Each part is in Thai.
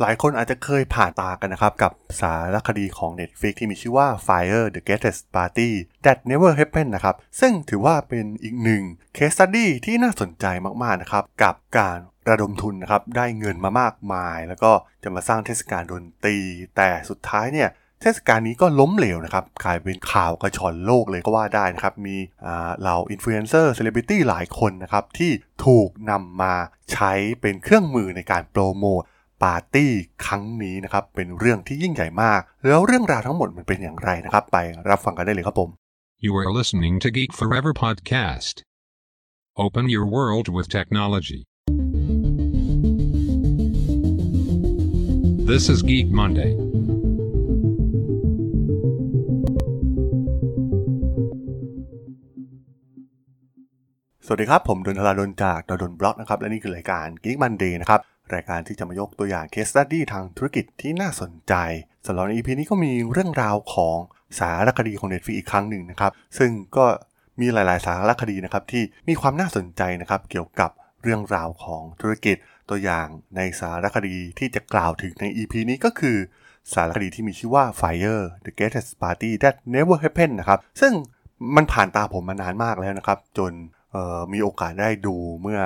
หลายคนอาจจะเคยผ่านตากันนะครับ กับสารคดีของ Netflix ที่มีชื่อว่า Fyre: The Greatest Party That Never Happened นะครับ ซึ่งถือว่าเป็นอีกหนึ่ง case study ที่น่าสนใจมาก ๆ นะครับ กับการระดมทุนนะครับ ได้เงินมามากมาย แล้วก็จะมาสร้างเทศกาลดนตรี แต่สุดท้ายเนี่ยเทศกาลนี้ก็ล้มเหลวนะครับกลายเป็นข่าวกระฉ่อนโลกเลยก็ว่าได้นะครับ มีเหล่าอินฟลูเอนเซอร์เซเลบริตี้หลายคนนะครับ ที่ถูกนำมาใช้เป็นเครื่องมือในการโปรโมท ปาร์ตี้ครั้งนี้นะครับเป็นเรื่องที่ยิ่งใหญ่มาก แล้วเรื่องราวทั้งหมดมันเป็นอย่างไรนะครับ ไปรับฟังกันได้เลยครับผม You are listening to Geek Forever podcast. Open your world with technology. This is Geek Monday. สวัสดีครับ ผมดนทลาดนจากดนบล็อกนะครับ และนี่คือรายการ Geek Monday นะครับ รายการที่จะมายกตัวอย่าง case study ทางธุรกิจที่น่าสนใจสำหรับใน EP นี้ก็มีเรื่องราวของสารคดีของ Netflix อีกครั้งหนึ่งนะครับ ซึ่งก็มีหลาย ๆ สารคดีนะครับที่มีความน่าสนใจนะครับเกี่ยวกับเรื่องราวของธุรกิจตัวอย่างในสารคดีที่จะกล่าวถึงใน EP นี้ก็คือสารคดีที่มีชื่อว่า Fire the Greatest Party That Never Happened นะครับ ซึ่งมันผ่านตาผมมานานมากแล้วนะครับ จนมีโอกาสได้ดูเมื่อ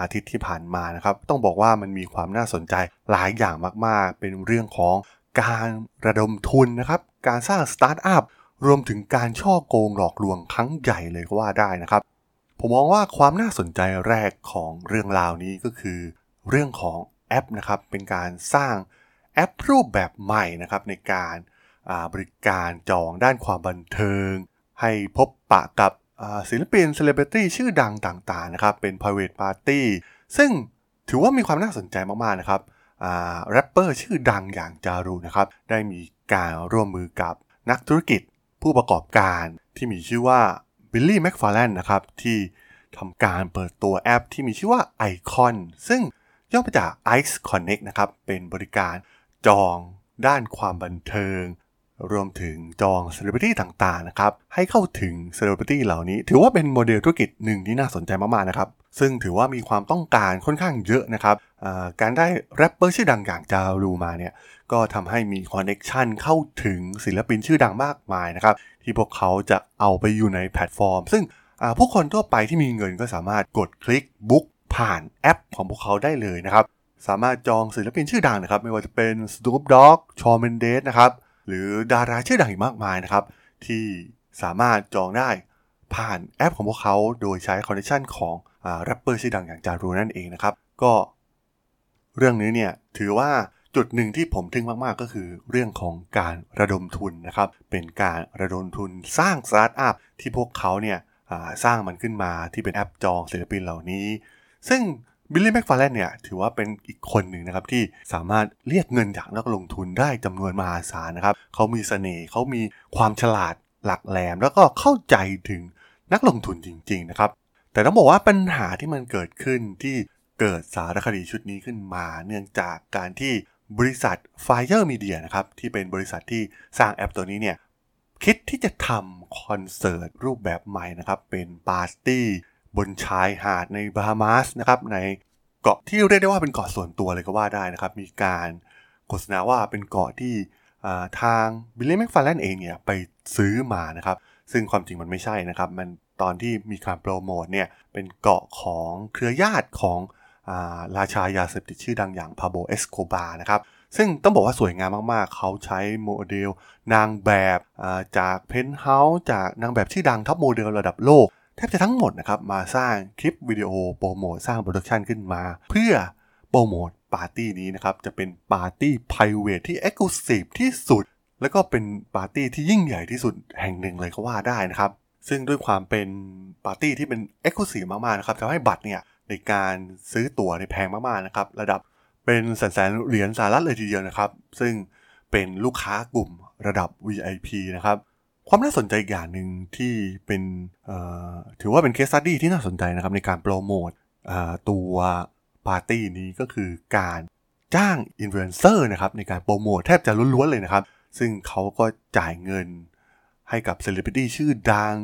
อาทิตย์ที่ผ่านมานะครับ ต้องบอกว่ามันมีความน่าสนใจหลายอย่างมากๆ เป็นเรื่องของการระดมทุนนะครับ การสร้างสตาร์ทอัพรวมถึงการฉ้อโกงหลอกลวงครั้งใหญ่เลยก็ว่าได้นะครับ ผมมองว่าความน่าสนใจแรกของเรื่องราวนี้ก็คือ เรื่องของแอปนะครับ เป็นการสร้างแอปรูปแบบใหม่นะครับในการบริการจองด้านความบันเทิง ให้พบปะกับ ศิลปินเซเลบริตี้ชื่อดังต่างๆนะครับเป็น private party ซึ่งถือว่ามีความน่าสนใจมากๆนะครับแรปเปอร์ชื่อดังอย่าง Ja Rule นะครับได้มีการร่วมมือกับนักธุรกิจผู้ประกอบการที่มีชื่อว่า Billy McFarland นะครับที่ทำการเปิดตัวแอปที่มีชื่อว่า Iconn ซึ่งย่อมาจาก I Connect นะครับเป็นบริการจองด้านความบันเทิง รวมถึงจองเซเลบริตี้ต่างๆนะครับให้เข้าถึงเซเลบริตี้เหล่านี้ ถือว่าเป็นโมเดลธุรกิจหนึ่งที่น่าสนใจมากๆนะครับซึ่งถือว่ามีความต้องการค่อนข้างเยอะนะครับการได้แรปเปอร์ชื่อดังอย่าง Ja Rule มาเนี่ยก็ทำให้มี connection เข้าถึงศิลปินชื่อดังมากมายนะครับที่พวกเขาจะเอาไปอยู่ในแพลตฟอร์ม ซึ่งผู้คนทั่วไปที่มีเงินก็สามารถกดคลิกbook ผ่านแอปของพวกเขาได้เลยนะครับสามารถจองศิลปินชื่อดังนะครับไม่ว่าจะเป็น Snoop Dogg ชอ m เมนเดสนะครับ หรือดาราชื่อดังอีกมากมายนะครับ ที่สามารถจองได้ผ่านแอปของพวกเขาโดยใช้ connection ของแรปเปอร์ชื่อดังอย่าง Ja Rule นั่นเองนะครับ ก็เรื่องนี้เนี่ยถือว่าจุดหนึ่งที่ผมทึ่งมาก ๆ ก็คือเรื่องของการระดมทุนนะครับ เป็นการระดมทุนสร้างสตาร์ทอัพที่พวกเขาเนี่ยสร้างมันขึ้นมาที่เป็นแอปจองศิลปินเหล่านี้ ซึ่ง บิลลี่แม็กฟาร์แลนเนี่ยถือว่าเป็นอีกคนหนึ่งนะครับที่สามารถเรียกเงินจากนักลงทุนได้จำนวนมหาศาลนะครับเขามีเสน่ห์เขามีความฉลาดหลักแหลม แล้วก็เข้าใจถึงนักลงทุนจริง ๆ นะครับ แต่ต้องบอกว่าปัญหาที่มันเกิดขึ้นที่เกิดสารคดีชุดนี้ขึ้นมา เนื่องจากการที่บริษัท Fire Media นะครับที่เป็นบริษัทที่สร้างแอปตัวนี้เนี่ยคิดที่จะทำคอนเสิร์ตรูปแบบใหม่นะครับเป็นปาร์ตี้ บนชายหาดในบาฮามาสนะครับในเกาะที่เรียกได้ว่าเป็นเกาะส่วนตัวเลยก็ว่าได้นะครับ มีการโฆษณาว่าเป็นเกาะที่ทาง Billy McFarland เองเนี่ยไปซื้อมานะครับ ซึ่งความจริงมันไม่ใช่นะครับ มันตอนที่มีการโปรโมทเนี่ยเป็นเกาะของเครือญาติของราชายาเสพติดชื่อดังอย่าง Pablo Escobar นะครับซึ่งต้องบอกว่าสวยงามมากๆ เขาใช้โมเดล นางแบบจากเพนท์เฮาส์จากนางแบบชื่อดัง top model ระดับโลก แทบจะทั้งหมดนะครับมาสร้างคลิปวิดีโอโปรโมทสร้าง production ขึ้นมา เพื่อโปรโมทปาร์ตี้นี้นะครับ จะเป็นปาร์ตี้ private ที่ exclusive ที่สุด แล้วก็เป็นปาร์ตี้ที่ยิ่งใหญ่ที่สุดแห่งหนึ่งเลยก็ว่าได้นะครับ ซึ่งด้วยความเป็นปาร์ตี้ที่เป็น exclusive มากๆนะครับทำให้บัตรเนี่ยในการซื้อตั๋วเนี่ยแพงมากๆนะครับระดับเป็นแสนๆเหรียญสหรัฐเลยทีเดียวนะครับ ซึ่งเป็นลูกค้ากลุ่มระดับ VIP นะครับ ความน่าสนใจอย่างหนึ่งที่เป็นถือว่าเป็น case study ที่น่าสนใจนะครับในการโปรโมทตัวปาร์ตี้นี้ก็คือการจ้างอินฟลูเอนเซอร์นะครับในการโปรโมทแทบจะล้วนๆเลยนะครับ ซึ่งเขาก็จ่ายเงินให้กับเซเลบริตี้ชื่อดัง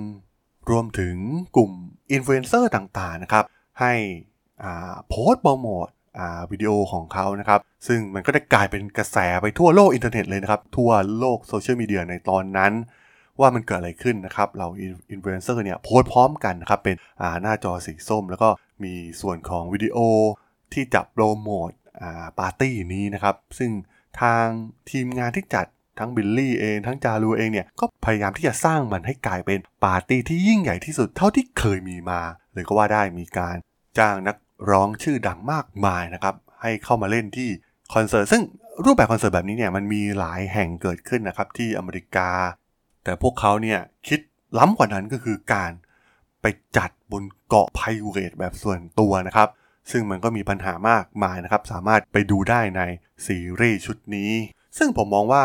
รวมถึงกลุ่มอินฟลูเอนเซอร์ต่างๆนะครับ ให้โพสต์โปรโมทวิดีโอของเขานะครับ ซึ่งมันก็ได้กลายเป็นกระแสไปทั่วโลกอินเทอร์เน็ตเลยนะครับ ทั่วโลกโซเชียลมีเดียในตอนนั้น ว่ามันเกิดอะไรขึ้นนะครับเหล่าอินฟลูเอนเซอร์เนี่ยโพสต์พร้อมกันนะครับเป็นหน้าจอสีส้ม แล้วก็มีส่วนของวิดีโอที่จะโปรโมทอ่าปาร์ตี้นี้นะครับ ซึ่งทางทีมงานที่จัดทั้ง Billy เองทั้ง Ja Rule เองเนี่ยก็พยายามที่จะสร้างมันให้กลายเป็นปาร์ตี้ที่ยิ่งใหญ่ที่สุดเท่าที่เคยมีมาเลยก็ว่าได้มีการจ้างนักร้องชื่อดังมากมายนะครับให้เข้ามาเล่นที่คอนเสิร์ตซึ่งรูปแบบคอนเสิร์ตแบบนี้เนี่ยมันมีหลายแห่งเกิดขึ้นนะครับที่อเมริกา แต่พวกเขาเนี่ยคิดล้ำกว่านั้นก็คือการไปจัดบนเกาะ private แบบส่วนตัวนะครับ ซึ่งมันก็มีปัญหามากมายนะครับ สามารถไปดูได้ในซีรีส์ชุดนี้ ซึ่งผมมองว่า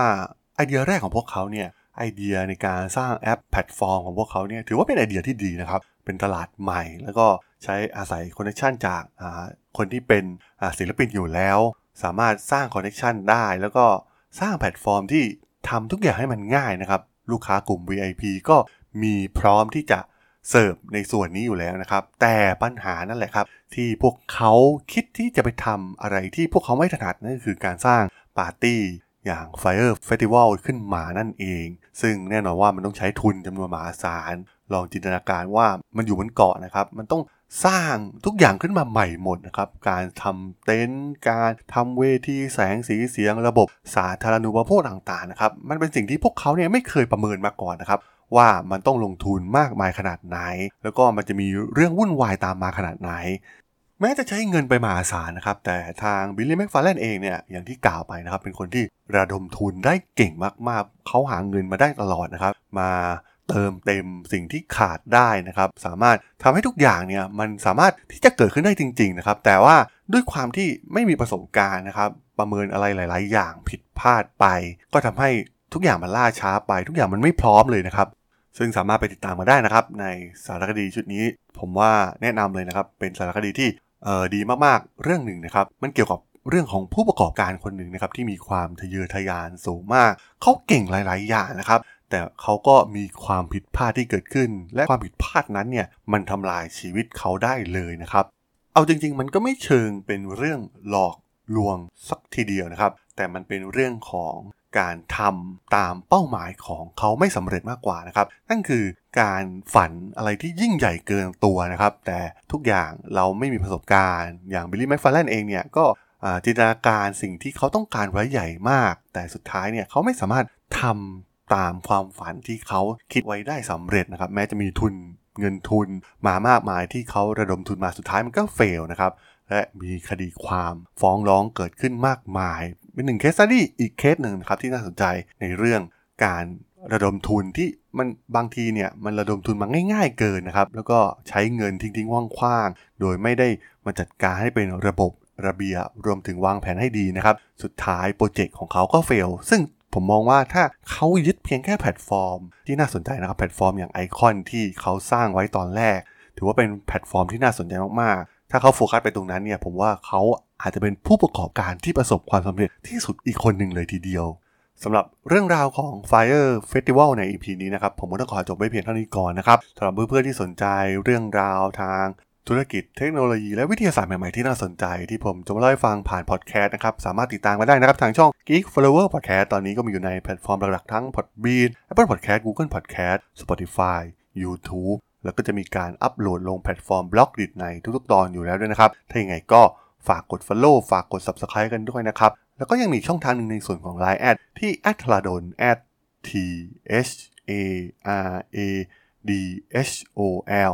ไอเดียแรกของพวกเขาเนี่ยไอเดียในการสร้างแอปแพลตฟอร์มของพวกเขาเนี่ยถือว่าเป็นไอเดียที่ดีนะครับ เป็นตลาดใหม่ แล้วก็ใช้อาศัย connection จากคนที่เป็นศิลปินอยู่แล้ว สามารถสร้าง connection ได้ แล้วก็สร้างแพลตฟอร์มที่ทำทุกอย่างให้มันง่ายนะครับ ลูกค้ากลุ่ม VIP ก็มีพร้อมที่จะเสิร์ฟในส่วนนี้อยู่แล้วนะครับ แต่ปัญหานั่นแหละครับ ที่พวกเขาคิดที่จะไปทำอะไรที่พวกเขาไม่ถนัดนั่นคือการสร้างปาร์ตี้อย่าง Fire Festival ขึ้นมานั่นเอง ซึ่งแน่นอนว่ามันต้องใช้ทุนจำนวนมหาศาล ลองจินตนาการว่ามันอยู่บนเกาะนะครับ มันต้อง สร้างทุกอย่างขึ้นมาใหม่หมดนะครับ การทำเต็นท์การทำเวทีแสงสีเสียงระบบสาธารณูปโภคต่างๆนะครับ มันเป็นสิ่งที่พวกเขาเนี่ยไม่เคยประเมินมาก่อนนะครับว่ามันต้องลงทุนมากมายขนาดไหน แล้วก็มันจะมีเรื่องวุ่นวายตามมาขนาดไหน แม้จะใช้เงินไปมหาศาลนะครับ แต่ทางบิลลี่แม็กฟาร์แลนเองเนี่ยอย่างที่กล่าวไปนะครับ เป็นคนที่ระดมทุนได้เก่งมากๆ เขาหาเงินมาได้ตลอดนะครับ มา เติมเต็มสิ่งที่ขาดได้นะครับ สามารถทำให้ทุกอย่างเนี่ยมันสามารถที่จะเกิดขึ้นได้จริง ๆ นะครับ แต่ว่าด้วยความที่ไม่มีประสบการณ์นะครับ ประเมินอะไรหลาย ๆ อย่างผิดพลาดไป ก็ทำให้ทุกอย่างมันล่าช้าไป ทุกอย่างมันไม่พร้อมเลยนะครับ ซึ่งสามารถไปติดตามมาได้นะครับ ในสารคดีชุดนี้ ผมว่าแนะนำเลยนะครับ เป็นสารคดีที่เออดีมากๆเรื่องหนึ่งนะครับ มันเกี่ยวกับเรื่องของผู้ประกอบการคนหนึ่งนะครับที่มีความทะเยอทะยานสูงมาก เขาเก่งหลาย ๆ อย่างนะครับ แต่เขาก็มีความผิดพลาดที่เกิดขึ้น และความผิดพลาดนั้นเนี่ยมันทำลายชีวิตเขาได้เลยนะครับ เอาจริงๆ มันก็ไม่เชิงเป็นเรื่องหลอกลวงสักทีเดียวนะครับ แต่มันเป็นเรื่องของการทำตามเป้าหมายของเขาไม่สำเร็จมากกว่านะครับ นั่นคือการฝันอะไรที่ยิ่งใหญ่เกินตัวนะครับ แต่ทุกอย่างเราไม่มีประสบการณ์อย่างบิลลี่แมคฟาร์แลนเองเนี่ยก็จินตนาการสิ่งที่เขาต้องการไว้ใหญ่มาก แต่สุดท้ายเนี่ยเขาไม่สามารถทำ ตามความฝันที่เขาคิดไว้ได้สำเร็จนะครับ แม้จะมีทุนเงินทุนมามากมายที่เขาระดมทุนมาสุดท้ายมันก็เฟลนะครับและมีคดีความฟ้องร้องเกิดขึ้นมากมาย เป็นหนึ่ง case study อีกเคสหนึ่งนะครับที่น่าสนใจในเรื่องการระดมทุนที่มันบางทีเนี่ยมันระดมทุนมาง่าย ๆ เกินนะครับ แล้วก็ใช้เงินทิ้งๆขว้างๆโดยไม่ได้มาจัดการให้เป็นระบบระเบียบรวมถึงวางแผนให้ดีนะครับ สุดท้ายโปรเจกต์ของเขาก็ fail ซึ่ง ผมมองว่าถ้าเขายึดเพียงแค่แพลตฟอร์ม ที่น่าสนใจนะครับแพลตฟอร์มอย่างไอคอนที่เขาสร้างไว้ตอนแรก ถือว่าเป็นแพลตฟอร์มที่น่าสนใจมากๆ ถ้าเขาโฟกัสไปตรงนั้นเนี่ยผมว่าเขาอาจจะเป็นผู้ประกอบการที่ประสบความสำเร็จที่สุดอีกคนหนึ่งเลยทีเดียวสำหรับเรื่องราวของ Fyre Festival ใน EP นี้นะครับ ผมก็ต้องขอจบไว้เพียงเท่านี้ก่อนนะครับสำหรับเพื่อนๆที่สนใจเรื่องราวทาง ธุรกิจเทคโนโลยีและวิทยาศาสตร์ใหม่ ๆ ที่น่าสนใจที่ผมจะมาเล่าให้ฟังผ่านพอดแคสต์นะครับ สามารถติดตามมาได้นะครับ ทางช่อง Geek Forever Podcast ตอนนี้ก็มีอยู่ในแพลตฟอร์มหลักๆทั้ง Podbean Apple Podcast Google Podcast Spotify YouTube แล้วก็จะมีการอัปโหลดลงแพลตฟอร์ม Blockdit ในทุกๆ ตอนอยู่แล้วด้วยนะครับ ถ้าอย่างไงก็ฝากกด Follow ฝากกด Subscribe กันด้วยนะครับ แล้วก็ยังมีช่องทางหนึ่งในส่วนของ Line add ที่ a t l a d o n t h a r a d h o l